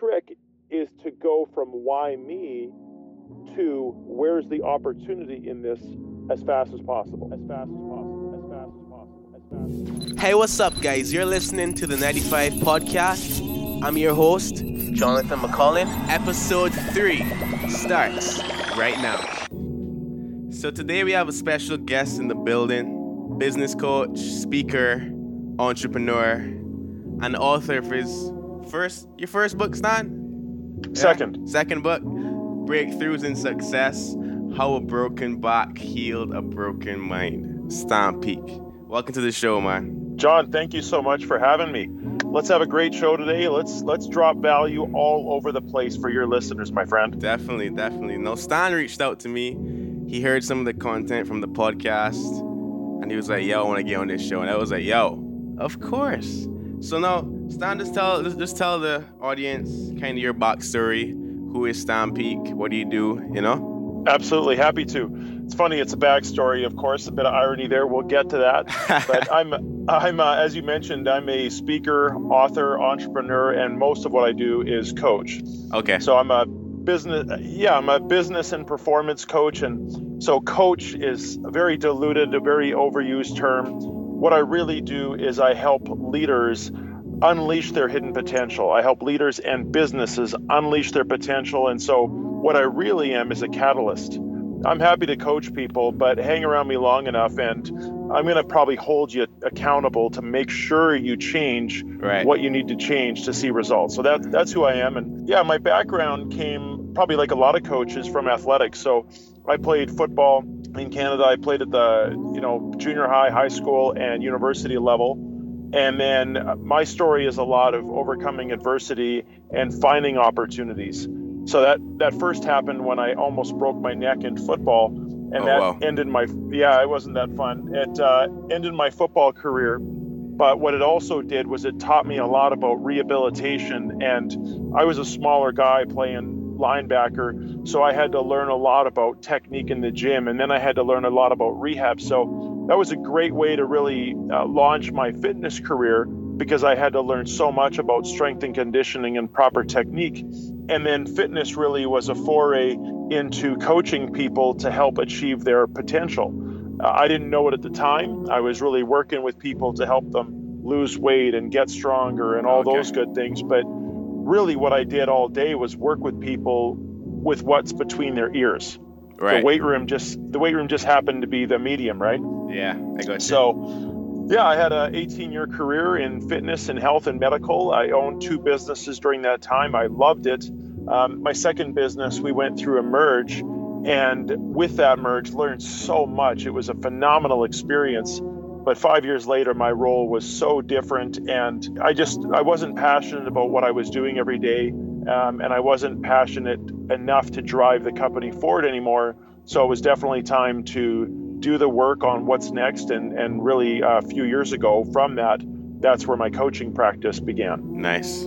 trick is to go from why me to where's the opportunity in this as fast as possible. As fast as possible. As fast as possible. As fast as possible. Hey, what's up, guys? You're listening to the 95 podcast. I'm your host, Jonathan McCollin. Episode 3 starts right now. So, today we have a special guest in the building business coach, speaker, entrepreneur, and author of his first, your first book, Stan? Yeah. Second. Second book, Breakthroughs in Success How a Broken Back Healed a Broken Mind. Stan Peake. Welcome to the show, man. John, thank you so much for having me. Let's have a great show today. Let's let's drop value all over the place for your listeners, my friend. Definitely, definitely. No, Stan reached out to me. He heard some of the content from the podcast and he was like, "Yo, I want to get on this show." And I was like, "Yo, of course." So now, Stan, just tell just tell the audience kind of your backstory. Who is Stan Peake? What do you do? You know? Absolutely happy to. It's funny. It's a backstory, of course. A bit of irony there. We'll get to that. but I'm I'm uh, as you mentioned, I'm a speaker, author, entrepreneur, and most of what I do is coach. Okay. So I'm a business yeah i'm a business and performance coach and so coach is a very diluted a very overused term what i really do is i help leaders unleash their hidden potential i help leaders and businesses unleash their potential and so what i really am is a catalyst i'm happy to coach people but hang around me long enough and i'm going to probably hold you accountable to make sure you change right. what you need to change to see results so that that's who i am and yeah my background came probably like a lot of coaches from athletics. So I played football in Canada. I played at the you know junior high, high school, and university level. And then my story is a lot of overcoming adversity and finding opportunities. So that that first happened when I almost broke my neck in football, and oh, that wow. ended my yeah, it wasn't that fun. It uh, ended my football career. But what it also did was it taught me a lot about rehabilitation. And I was a smaller guy playing linebacker. So I had to learn a lot about technique in the gym, and then I had to learn a lot about rehab. So that was a great way to really uh, launch my fitness career because I had to learn so much about strength and conditioning and proper technique. And then fitness really was a foray into coaching people to help achieve their potential. Uh, I didn't know it at the time. I was really working with people to help them lose weight and get stronger and all Okay. those good things. But really what I did all day was work with people with what's between their ears. Right. The weight room just the weight room just happened to be the medium, right? yeah, I got you. So yeah, I had a 18 year career in fitness and health and medical. I owned two businesses during that time. I loved it. Um, my second business, we went through a merge, and with that merge, learned so much. It was a phenomenal experience. But five years later, my role was so different, and I just I wasn't passionate about what I was doing every day, um, and I wasn't passionate enough to drive the company forward anymore. So it was definitely time to do the work on what's next, and and really uh, a few years ago, from that, that's where my coaching practice began. nice,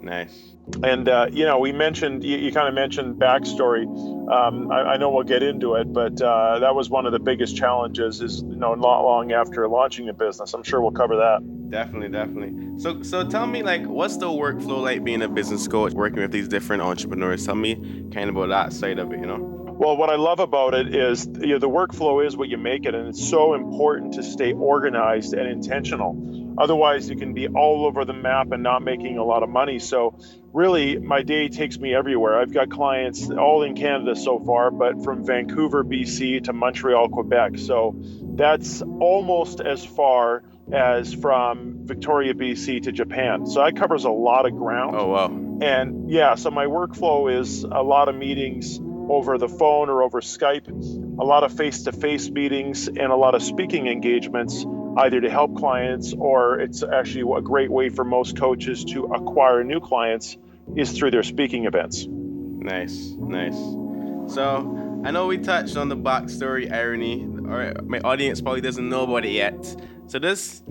nice. And uh, you know, we mentioned you, you kind of mentioned backstory. Um, I, I know we'll get into it, but uh, that was one of the biggest challenges. Is you know, not long after launching the business. I'm sure we'll cover that. Definitely, definitely. So, so tell me, like, what's the workflow like being a business coach, working with these different entrepreneurs? Tell me kind of about that side of it, you know? Well, what I love about it is you know, the workflow is what you make it, and it's so important to stay organized and intentional. Otherwise, you can be all over the map and not making a lot of money. So, really, my day takes me everywhere. I've got clients all in Canada so far, but from Vancouver, BC to Montreal, Quebec. So, that's almost as far as from Victoria, BC to Japan. So, that covers a lot of ground. Oh, wow. And yeah, so my workflow is a lot of meetings over the phone or over Skype, a lot of face to face meetings, and a lot of speaking engagements, either to help clients or it's actually a great way for most coaches to acquire new clients is through their speaking events. Nice, nice. So I know we touched on the backstory irony, or my audience probably doesn't know about it yet. So just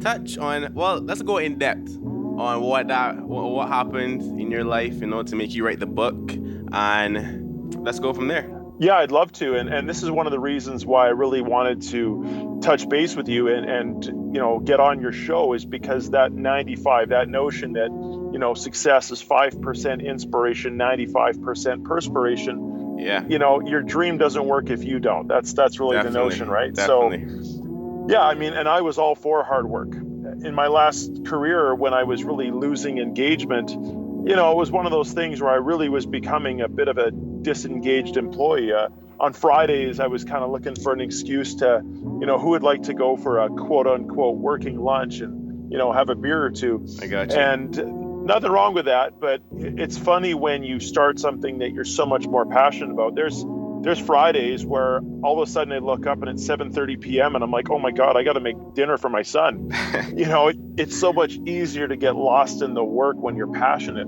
touch on. Well, let's go in depth on what that what, what happened in your life, you know, to make you write the book, and let's go from there. Yeah, I'd love to. And, and this is one of the reasons why I really wanted to touch base with you and, and, you know, get on your show is because that 95, that notion that you know, success is 5% inspiration, 95% perspiration. Yeah. You know, your dream doesn't work if you don't. That's that's really Definitely. the notion, right? Definitely. So yeah, I mean, and I was all for hard work. In my last career when I was really losing engagement, you know, it was one of those things where I really was becoming a bit of a disengaged employee. Uh, on Fridays, I was kind of looking for an excuse to, you know, who would like to go for a quote unquote working lunch and, you know, have a beer or two. I got you. And nothing wrong with that, but it's funny when you start something that you're so much more passionate about. There's there's Fridays where all of a sudden I look up and it's 7:30 p.m. and I'm like, oh my god, I got to make dinner for my son. you know, it, it's so much easier to get lost in the work when you're passionate.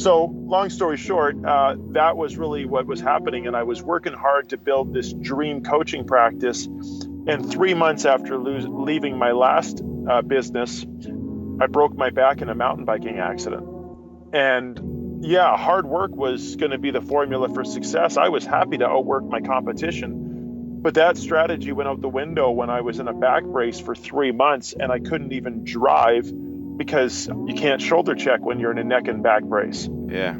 So, long story short, uh, that was really what was happening, and I was working hard to build this dream coaching practice. And three months after lose, leaving my last uh, business, I broke my back in a mountain biking accident. And yeah, hard work was going to be the formula for success. I was happy to outwork my competition. But that strategy went out the window when I was in a back brace for three months and I couldn't even drive because you can't shoulder check when you're in a neck and back brace. yeah.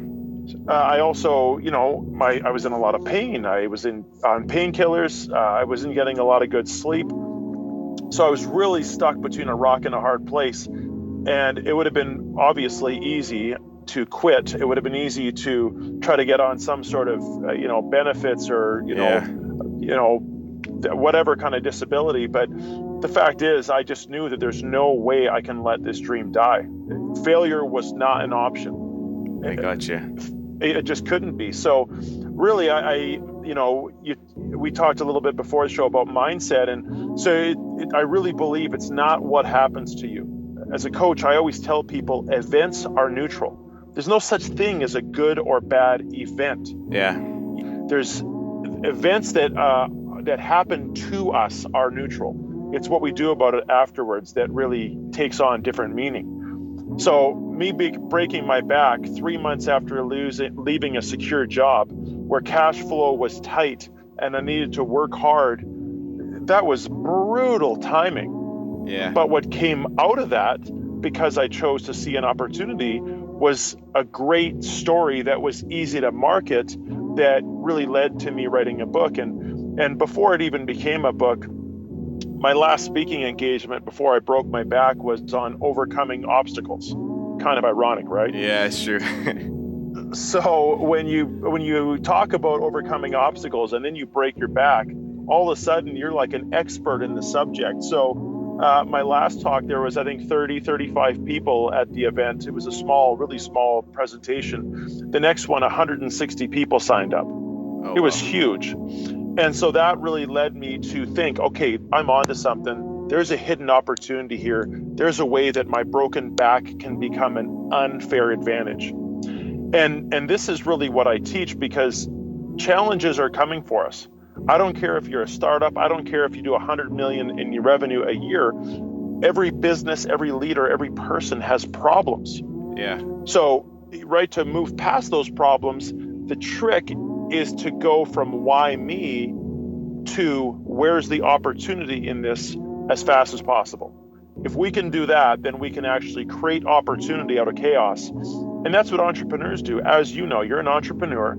Uh, I also, you know, my I was in a lot of pain. I was in on painkillers. Uh, I wasn't getting a lot of good sleep. So I was really stuck between a rock and a hard place. And it would have been obviously easy to quit. It would have been easy to try to get on some sort of, uh, you know, benefits or, you know, you know, whatever kind of disability. But the fact is, I just knew that there's no way I can let this dream die. Failure was not an option I got you. it it just couldn't be so really I, I you know you we talked a little bit before the show about mindset and so it, it, i really believe it's not what happens to you as a coach i always tell people events are neutral there's no such thing as a good or bad event Yeah. there's events that uh, that happen to us are neutral. It's what we do about it afterwards that really takes on different meaning. So me be- breaking my back three months after losing, leaving a secure job, where cash flow was tight and I needed to work hard, that was brutal timing. Yeah. But what came out of that, because I chose to see an opportunity, was a great story that was easy to market that really led to me writing a book. And and before it even became a book, my last speaking engagement before I broke my back was on overcoming obstacles. Kind of ironic, right? yeah, sure. So when you when you talk about overcoming obstacles and then you break your back, all of a sudden you're like an expert in the subject. So uh, my last talk there was I think 30 35 people at the event. It was a small, really small presentation. The next one 160 people signed up. Oh, It was wow. huge. And so that really led me to think, okay, I'm onto something. There's a hidden opportunity here. There's a way that my broken back can become an unfair advantage. And and this is really what I teach because challenges are coming for us. I don't care if you're a startup, I don't care if you do 100 million in your revenue a year. Every business, every leader, every person has problems. Yeah. So, right to move past those problems, the trick is to go from why me to where's the opportunity in this as fast as possible. If we can do that, then we can actually create opportunity out of chaos. And that's what entrepreneurs do. As you know, you're an entrepreneur.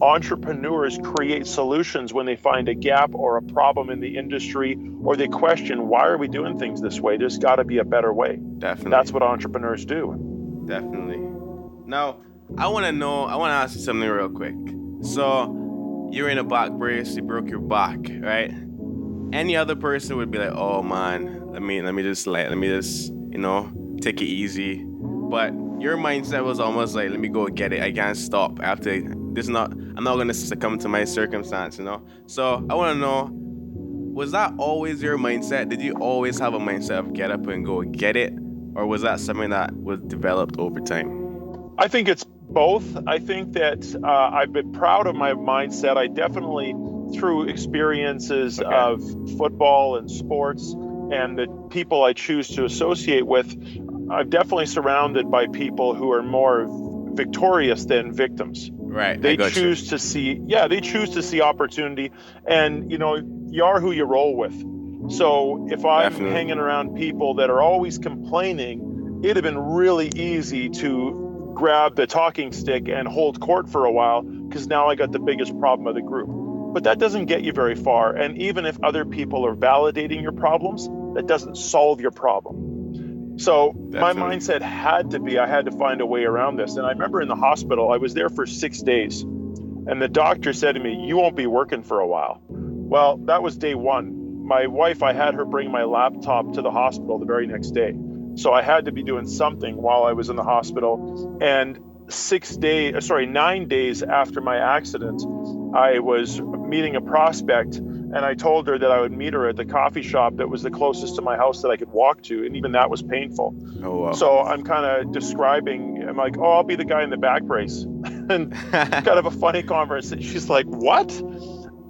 Entrepreneurs create solutions when they find a gap or a problem in the industry or they question why are we doing things this way? There's got to be a better way. Definitely. That's what entrepreneurs do. Definitely. Now, I want to know, I want to ask you something real quick. So, you're in a back brace, you broke your back, right? Any other person would be like, "Oh man, let me let me just like let me just, you know, take it easy." But your mindset was almost like, "Let me go get it. I can't stop. I have to this is not I'm not going to succumb to my circumstance, you know?" So, I want to know was that always your mindset? Did you always have a mindset of get up and go get it? Or was that something that was developed over time? I think it's both. I think that uh, I've been proud of my mindset. I definitely, through experiences Okay. of football and sports and the people I choose to associate with, I'm definitely surrounded by people who are more victorious than victims. Right. They got you. choose to see, yeah, they choose to see opportunity, and you know, you are who you roll with. So if I'm Definitely. hanging around people that are always complaining, it'd have been really easy to grab the talking stick and hold court for a while because now I got the biggest problem of the group. But that doesn't get you very far. And even if other people are validating your problems, that doesn't solve your problem. So my mindset had to be I had to find a way around this. And I remember in the hospital, I was there for six days. And the doctor said to me, You won't be working for a while. Well, that was day one. My wife, I had her bring my laptop to the hospital the very next day. So I had to be doing something while I was in the hospital. And six days, uh, sorry, nine days after my accident, I was meeting a prospect and I told her that I would meet her at the coffee shop that was the closest to my house that I could walk to, and even that was painful. Oh, wow. So I'm kind of describing. I'm like, "Oh, I'll be the guy in the back brace," and kind of a funny conversation. She's like, "What?"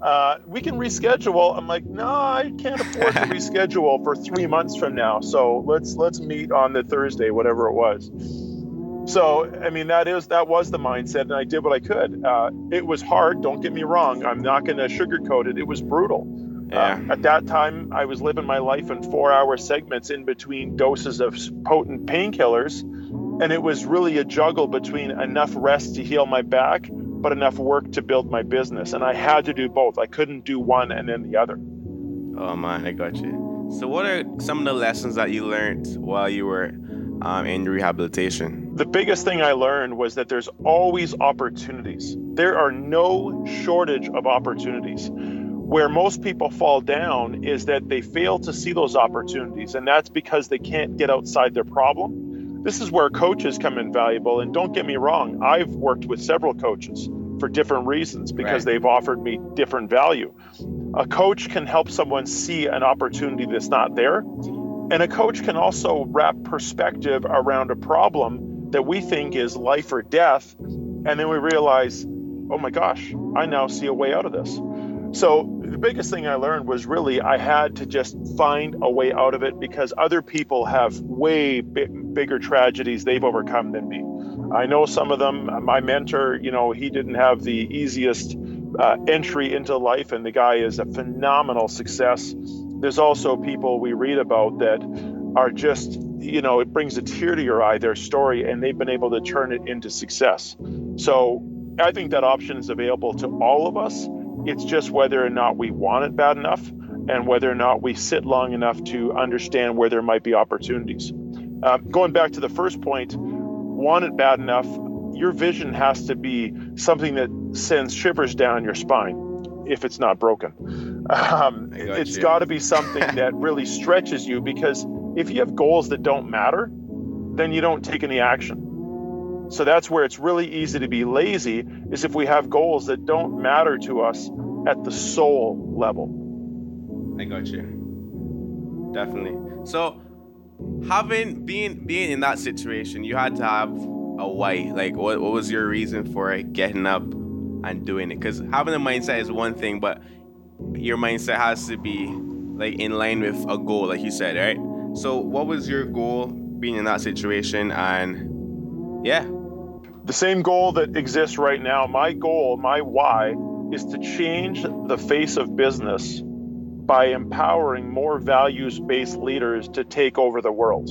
uh, we can reschedule. I'm like, no, I can't afford to reschedule for three months from now. So let's let's meet on the Thursday, whatever it was. So I mean, that is that was the mindset, and I did what I could. Uh, it was hard. Don't get me wrong. I'm not going to sugarcoat it. It was brutal. Yeah. Uh, at that time, I was living my life in four-hour segments in between doses of potent painkillers, and it was really a juggle between enough rest to heal my back but enough work to build my business. And I had to do both. I couldn't do one and then the other. Oh man, I got you. So, what are some of the lessons that you learned while you were um, in rehabilitation? The biggest thing I learned was that there's always opportunities. There are no shortage of opportunities. Where most people fall down is that they fail to see those opportunities, and that's because they can't get outside their problem this is where coaches come in valuable. And don't get me wrong, I've worked with several coaches for different reasons because right. they've offered me different value. A coach can help someone see an opportunity that's not there. And a coach can also wrap perspective around a problem that we think is life or death. And then we realize, oh my gosh, I now see a way out of this. So the biggest thing I learned was really I had to just find a way out of it because other people have way bigger tragedies they've overcome than me. I know some of them. My mentor, you know, he didn't have the easiest uh, entry into life, and the guy is a phenomenal success. There's also people we read about that are just, you know, it brings a tear to your eye, their story, and they've been able to turn it into success. So I think that option is available to all of us it's just whether or not we want it bad enough and whether or not we sit long enough to understand where there might be opportunities. Uh, going back to the first point, want it bad enough, your vision has to be something that sends shivers down your spine if it's not broken. Um, it's got to be something that really stretches you because if you have goals that don't matter, then you don't take any action. So that's where it's really easy to be lazy is if we have goals that don't matter to us at the soul level. I got you. Definitely. So having being being in that situation, you had to have a why. Like what what was your reason for getting up and doing it? Because having a mindset is one thing, but your mindset has to be like in line with a goal, like you said, right? So what was your goal being in that situation and yeah, the same goal that exists right now. My goal, my why, is to change the face of business by empowering more values-based leaders to take over the world.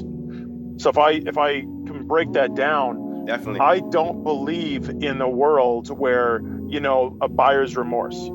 So if I if I can break that down, definitely, I don't believe in a world where you know a buyer's remorse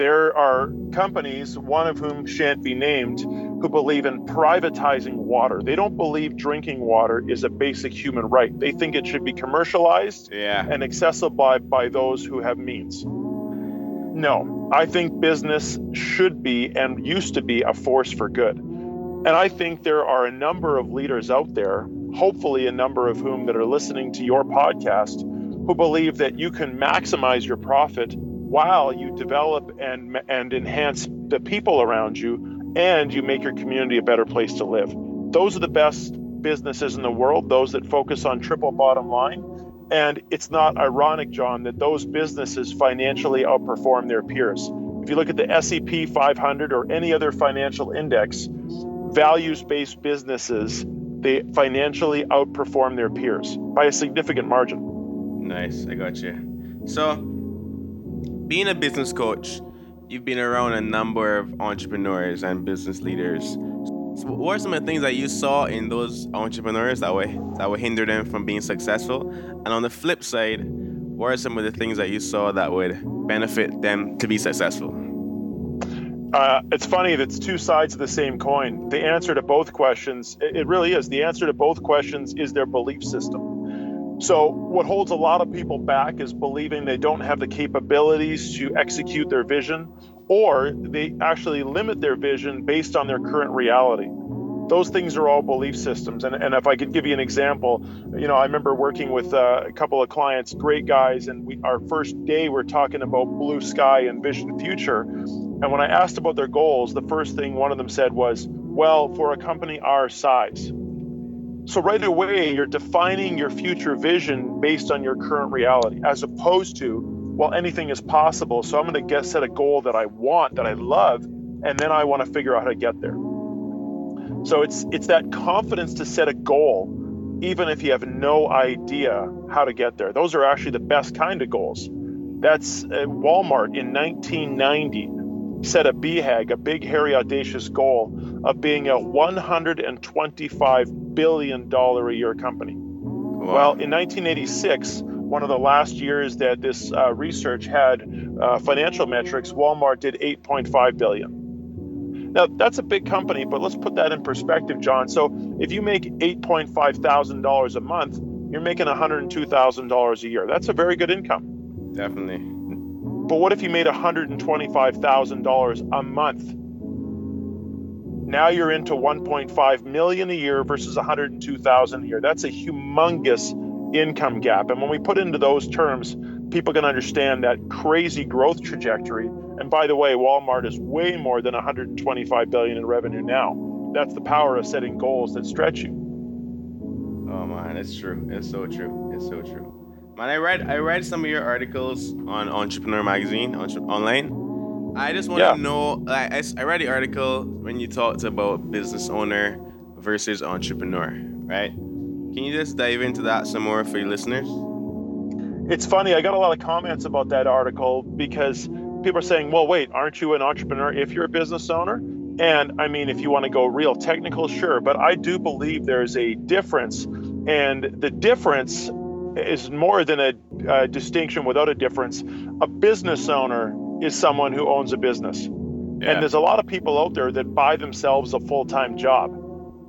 there are companies, one of whom shan't be named, who believe in privatizing water. They don't believe drinking water is a basic human right. They think it should be commercialized yeah. and accessible by, by those who have means. No, I think business should be and used to be a force for good. And I think there are a number of leaders out there, hopefully, a number of whom that are listening to your podcast, who believe that you can maximize your profit while you develop and and enhance the people around you and you make your community a better place to live. Those are the best businesses in the world, those that focus on triple bottom line. And it's not ironic, John, that those businesses financially outperform their peers. If you look at the S&P 500 or any other financial index, values-based businesses, they financially outperform their peers by a significant margin. Nice, I got you. So, being a business coach, you've been around a number of entrepreneurs and business leaders. So what are some of the things that you saw in those entrepreneurs that would that would hinder them from being successful? And on the flip side, what are some of the things that you saw that would benefit them to be successful? Uh, it's funny that's two sides of the same coin. The answer to both questions, it really is. The answer to both questions is their belief system. So, what holds a lot of people back is believing they don't have the capabilities to execute their vision, or they actually limit their vision based on their current reality. Those things are all belief systems. And, and if I could give you an example, you know, I remember working with uh, a couple of clients, great guys, and we, our first day we're talking about blue sky and vision future. And when I asked about their goals, the first thing one of them said was, well, for a company our size. So right away, you're defining your future vision based on your current reality, as opposed to, well, anything is possible. So I'm going to get set a goal that I want, that I love, and then I want to figure out how to get there. So it's it's that confidence to set a goal, even if you have no idea how to get there. Those are actually the best kind of goals. That's uh, Walmart in 1990 set a BHAG, a big, hairy, audacious goal of being a $125 billion a year company. Wow. Well, in 1986, one of the last years that this uh, research had uh, financial metrics, Walmart did 8.5 billion. Now that's a big company, but let's put that in perspective, John. So if you make 8.5 thousand dollars a month, you're making 102 thousand dollars a year. That's a very good income. Definitely. But what if you made $125,000 a month? Now you're into 1.5 million a year versus 102,000 a year. That's a humongous income gap. And when we put into those terms, people can understand that crazy growth trajectory. And by the way, Walmart is way more than 125 billion in revenue now. That's the power of setting goals that stretch you. Oh man, it's true. It's so true. It's so true. Man, I read I read some of your articles on Entrepreneur Magazine online. I just want yeah. to know. I, I read the article when you talked about business owner versus entrepreneur, right? Can you just dive into that some more for your listeners? It's funny. I got a lot of comments about that article because people are saying, "Well, wait, aren't you an entrepreneur if you're a business owner?" And I mean, if you want to go real technical, sure. But I do believe there's a difference. And the difference is more than a, a, distinction without a difference. A business owner is someone who owns a business. Yeah. And there's a lot of people out there that buy themselves a full time job.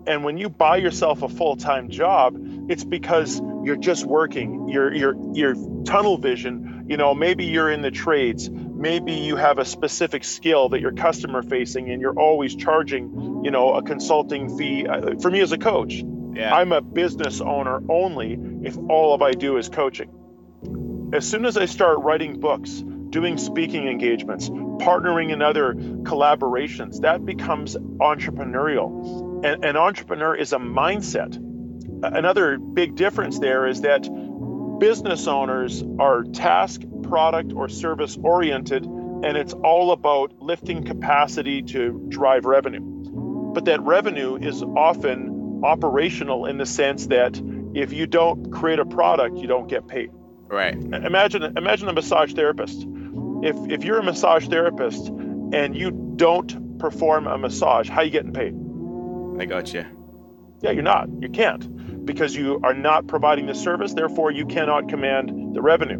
And when you buy yourself a full time job, it's because you're just working. You're, you're, you're tunnel vision. You know, maybe you're in the trades. Maybe you have a specific skill that you're customer facing and you're always charging, you know, a consulting fee. Uh, for me as a coach, yeah. I'm a business owner only if all of I do is coaching. As soon as I start writing books, doing speaking engagements, partnering in other collaborations, that becomes entrepreneurial. And an entrepreneur is a mindset. Another big difference there is that business owners are task, product, or service oriented, and it's all about lifting capacity to drive revenue. But that revenue is often operational in the sense that if you don't create a product, you don't get paid. Right. Imagine imagine a massage therapist. If if you're a massage therapist and you don't perform a massage, how are you getting paid? I got you. Yeah, you're not. You can't because you are not providing the service. Therefore, you cannot command the revenue.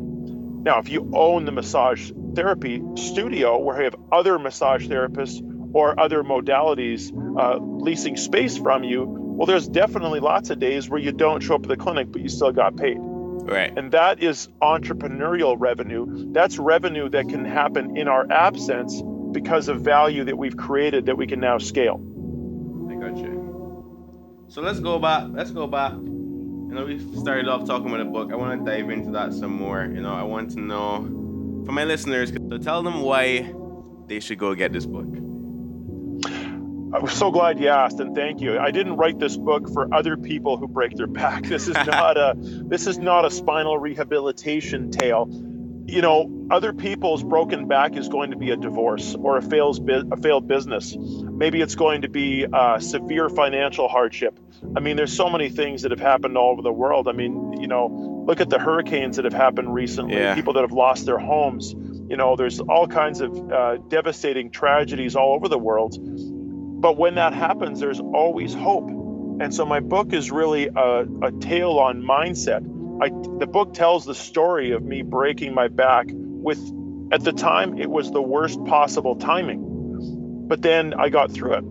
Now, if you own the massage therapy studio where you have other massage therapists or other modalities uh, leasing space from you, well, there's definitely lots of days where you don't show up at the clinic, but you still got paid. Right. And that is entrepreneurial revenue. That's revenue that can happen in our absence because of value that we've created that we can now scale. I got you. So let's go back. Let's go back. You know, we started off talking about a book. I want to dive into that some more. You know, I want to know for my listeners, so tell them why they should go get this book. I'm so glad you asked, and thank you. I didn't write this book for other people who break their back. This is not a this is not a spinal rehabilitation tale. You know, other people's broken back is going to be a divorce or a fails a failed business. Maybe it's going to be a severe financial hardship. I mean, there's so many things that have happened all over the world. I mean, you know, look at the hurricanes that have happened recently. Yeah. People that have lost their homes. You know, there's all kinds of uh, devastating tragedies all over the world But when that happens, there's always hope. And so my book is really a, a tale on mindset. I, the book tells the story of me breaking my back with, at the time, it was the worst possible timing. But then I got through it.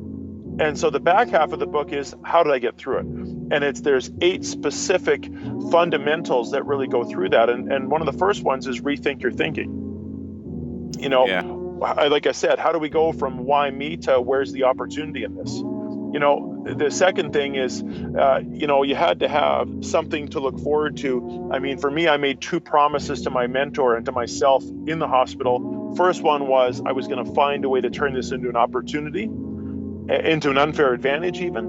And so the back half of the book is how did I get through it? And it's there's eight specific fundamentals that really go through that. And, and one of the first ones is rethink your thinking. You know, yeah. Like I said, how do we go from why me to where's the opportunity in this? You know, the second thing is, uh, you know, you had to have something to look forward to. I mean, for me, I made two promises to my mentor and to myself in the hospital. First one was I was going to find a way to turn this into an opportunity into an unfair advantage even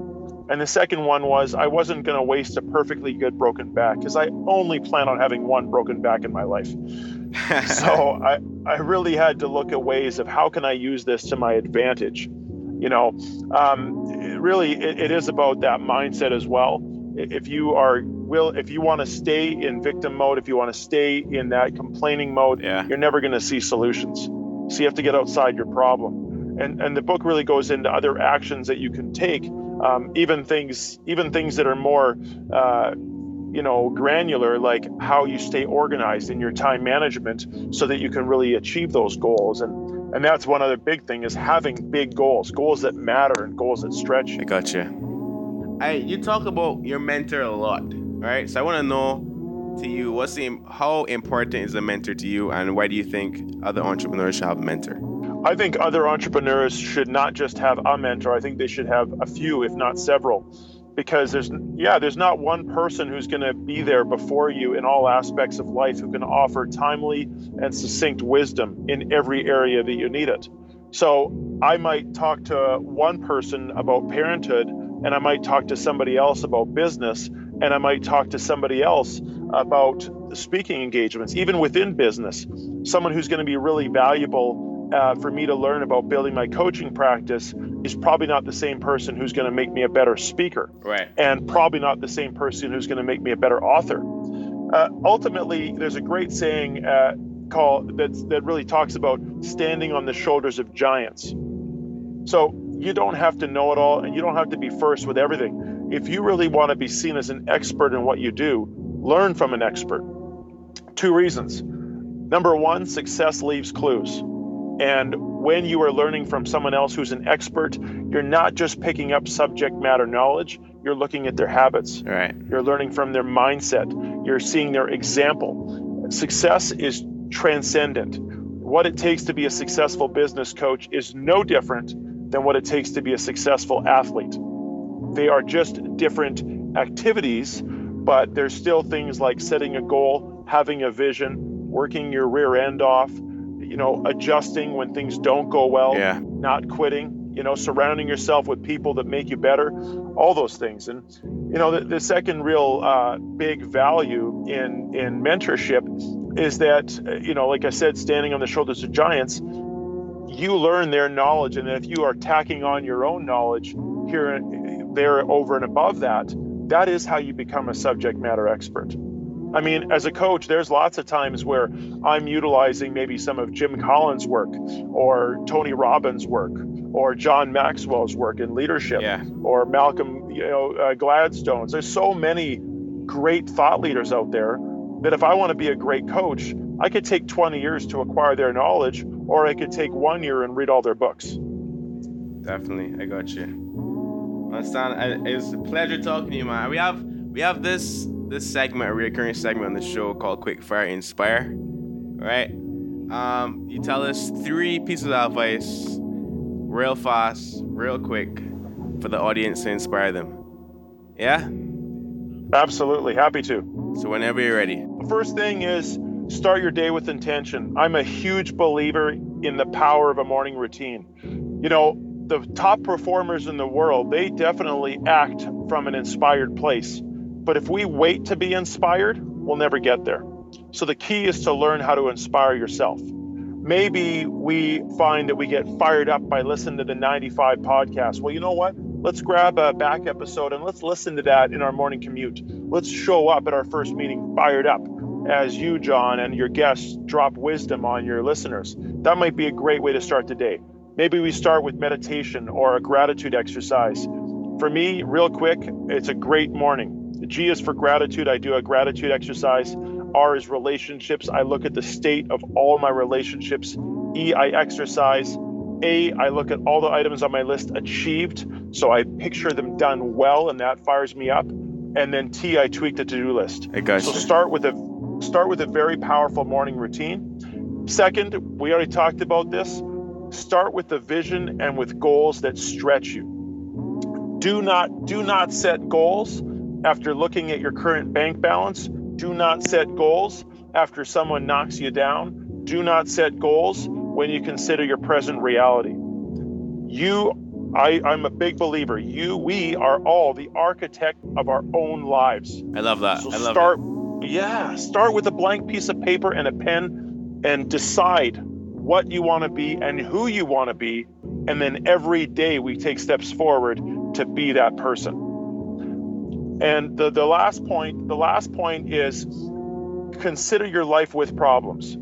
and the second one was i wasn't going to waste a perfectly good broken back because i only plan on having one broken back in my life. So I, I really had to look at ways of how can i use this to my advantage you know? Um, really it, it is about that mindset as well. If you are will if you want to stay in victim mode if you want to stay in that complaining mode yeah. you're never going to see solutions. So you have to get outside your problem and and the book really goes into other actions that you can take um, even things even things that are more uh, you know granular like how you stay organized in your time management so that you can really achieve those goals. And and that's one other big thing is having big goals goals that matter and goals that stretch. I got you I, you talk about your mentor a lot right? So i want to know to you what's the how important is a mentor to you and why do you think other entrepreneurs should have a mentor I think other entrepreneurs should not just have a mentor. I think they should have a few, if not several, because there's yeah, there's not one person who's going to be there before you in all aspects of life who can offer timely and succinct wisdom in every area that you need it. So I might talk to one person about parenthood, and I might talk to somebody else about business, and I might talk to somebody else about speaking engagements, even within business. Someone who's going to be really valuable uh, for me to learn about building my coaching practice is probably not the same person who's going to make me a better speaker. Right. And probably not the same person who's going to make me a better author. Uh, ultimately, there's a great saying uh, called that that really talks about standing on the shoulders of giants. So you don't have to know it all, and you don't have to be first with everything. If you really want to be seen as an expert in what you do, learn from an expert. Two reasons. Number one, success leaves clues. And when you are learning from someone else who's an expert, you're not just picking up subject matter knowledge, you're looking at their habits. Right. You're learning from their mindset. You're seeing their example. Success is transcendent. What it takes to be a successful business coach is no different than what it takes to be a successful athlete. They are just different activities, but there's still things like setting a goal, having a vision, working your rear end off, you know, adjusting when things don't go well, yeah. not quitting, you know, surrounding yourself with people that make you better, all those things. And, you know, the, the second real uh, big value in, in mentorship is that, you know, like I said, standing on the shoulders of giants, you learn their knowledge. And if you are tacking on your own knowledge here, and there, over and above that, that is how you become a subject matter expert. I mean, as a coach, there's lots of times where I'm utilizing maybe some of Jim Collins' work or Tony Robbins' work or John Maxwell's work in leadership yeah. or Malcolm, you know, uh, Gladstone's. There's so many great thought leaders out there that if I want to be a great coach, I could take 20 years to acquire their knowledge or I could take one year and read all their books. Definitely. I got you. Understand? It's a pleasure talking to you, man. We have we have this this segment, a recurring segment on the show called Quick Fire Inspire. Right? Um, you tell us three pieces of advice, real fast, real quick, for the audience to inspire them. Yeah? Absolutely. Happy to. So, whenever you're ready. The first thing is start your day with intention. I'm a huge believer in the power of a morning routine. You know, the top performers in the world, they definitely act from an inspired place. But if we wait to be inspired, we'll never get there. So the key is to learn how to inspire yourself. Maybe we find that we get fired up by listening to the 95 podcast. Well, you know what? Let's grab a back episode and let's listen to that in our morning commute. Let's show up at our first meeting fired up as you, John, and your guests drop wisdom on your listeners. That might be a great way to start the day. maybe we start with meditation or a gratitude exercise. For me, real quick, it's a great morning. The G is for gratitude. I do a gratitude exercise. R is relationships. I look at the state of all my relationships. E, I exercise. A, I look at all the items on my list achieved. So I picture them done well, and that fires me up. And then T, I tweak the to-do list. I got So start with a start with a very powerful morning routine. Second, we already talked about this. Start with the vision and with goals that stretch you. Do not do not set goals after looking at your current bank balance. Do not set goals after someone knocks you down. Do not set goals when you consider your present reality. You I, I'm a big believer. You, we are all the architect of our own lives. I love that. So I love start, it. yeah, start with a blank piece of paper and a pen, and decide what you want to be and who you want to be, and then every day we take steps forward to be that person. And the the last point, the last point is consider your life with problems.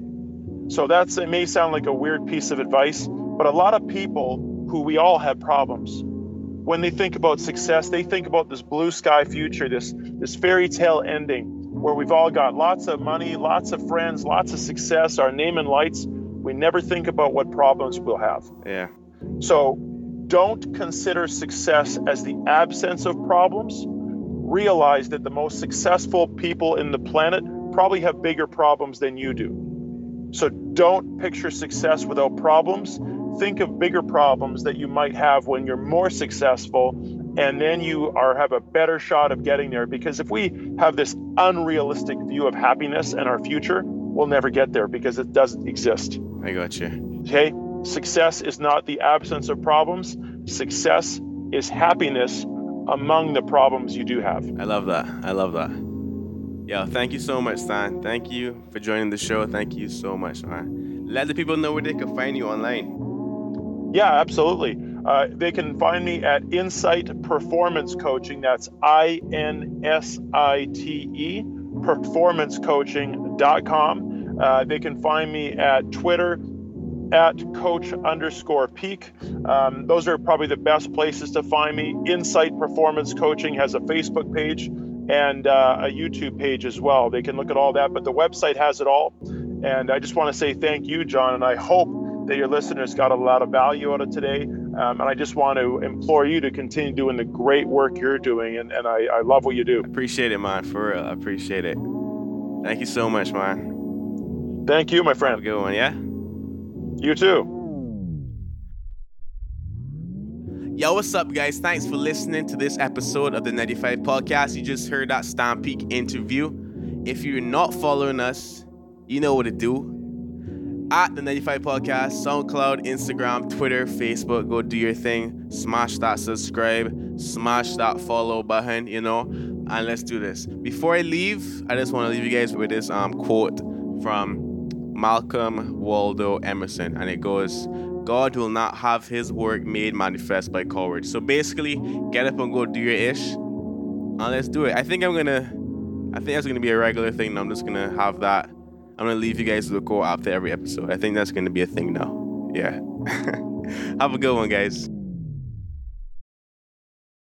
So that's it may sound like a weird piece of advice, but a lot of people who we all have problems when they think about success, they think about this blue sky future, this this fairy tale ending where we've all got lots of money, lots of friends, lots of success, our name and lights. We never think about what problems we'll have. Yeah. So don't consider success as the absence of problems. Realize that the most successful people in the planet probably have bigger problems than you do. So don't picture success without problems. Think of bigger problems that you might have when you're more successful and then you are have a better shot of getting there because if we have this unrealistic view of happiness and our future, we'll never get there because it doesn't exist. I got you. Okay? Success is not the absence of problems. Success is happiness among the problems you do have. I love that. I love that. Yeah, thank you so much, Stan. Thank you for joining the show. Thank you so much, man. Let the people know where they can find you online. Yeah, absolutely. Uh, they can find me at Insite Performance Coaching. That's I N S I T E, performancecoaching.com. Uh, they can find me at Twitter at coach underscore peak. Um, those are probably the best places to find me. Insite Performance Coaching has a Facebook page and uh, a YouTube page as well. They can look at all that, but the website has it all. And I just want to say thank you, John, and I hope that your listeners got a lot of value out of today. Um, and I just want to implore you to continue doing the great work you're doing. And, and I, I love what you do. Appreciate it, man. For real. I appreciate it. Thank you so much, man. Thank you, my Have a friend. good one, yeah? You too. Yo, what's up, guys? Thanks for listening to this episode of the 95 Podcast. You just heard that Stan Peake interview. If you're not following us, you know what to do. At the 95 Podcast, SoundCloud, Instagram, Twitter, Facebook, go do your thing. Smash that subscribe, smash that follow button, you know, and let's do this. Before I leave, I just want to leave you guys with this um, quote from Malcolm Waldo Emerson, and it goes, God will not have his work made manifest by cowards. So basically, get up and go do your ish. And let's do it. I think I'm gonna I think that's gonna be a regular thing. I'm just gonna have that. I'm gonna leave you guys with a after every episode. I think that's gonna be a thing now. Yeah. have a good one, guys.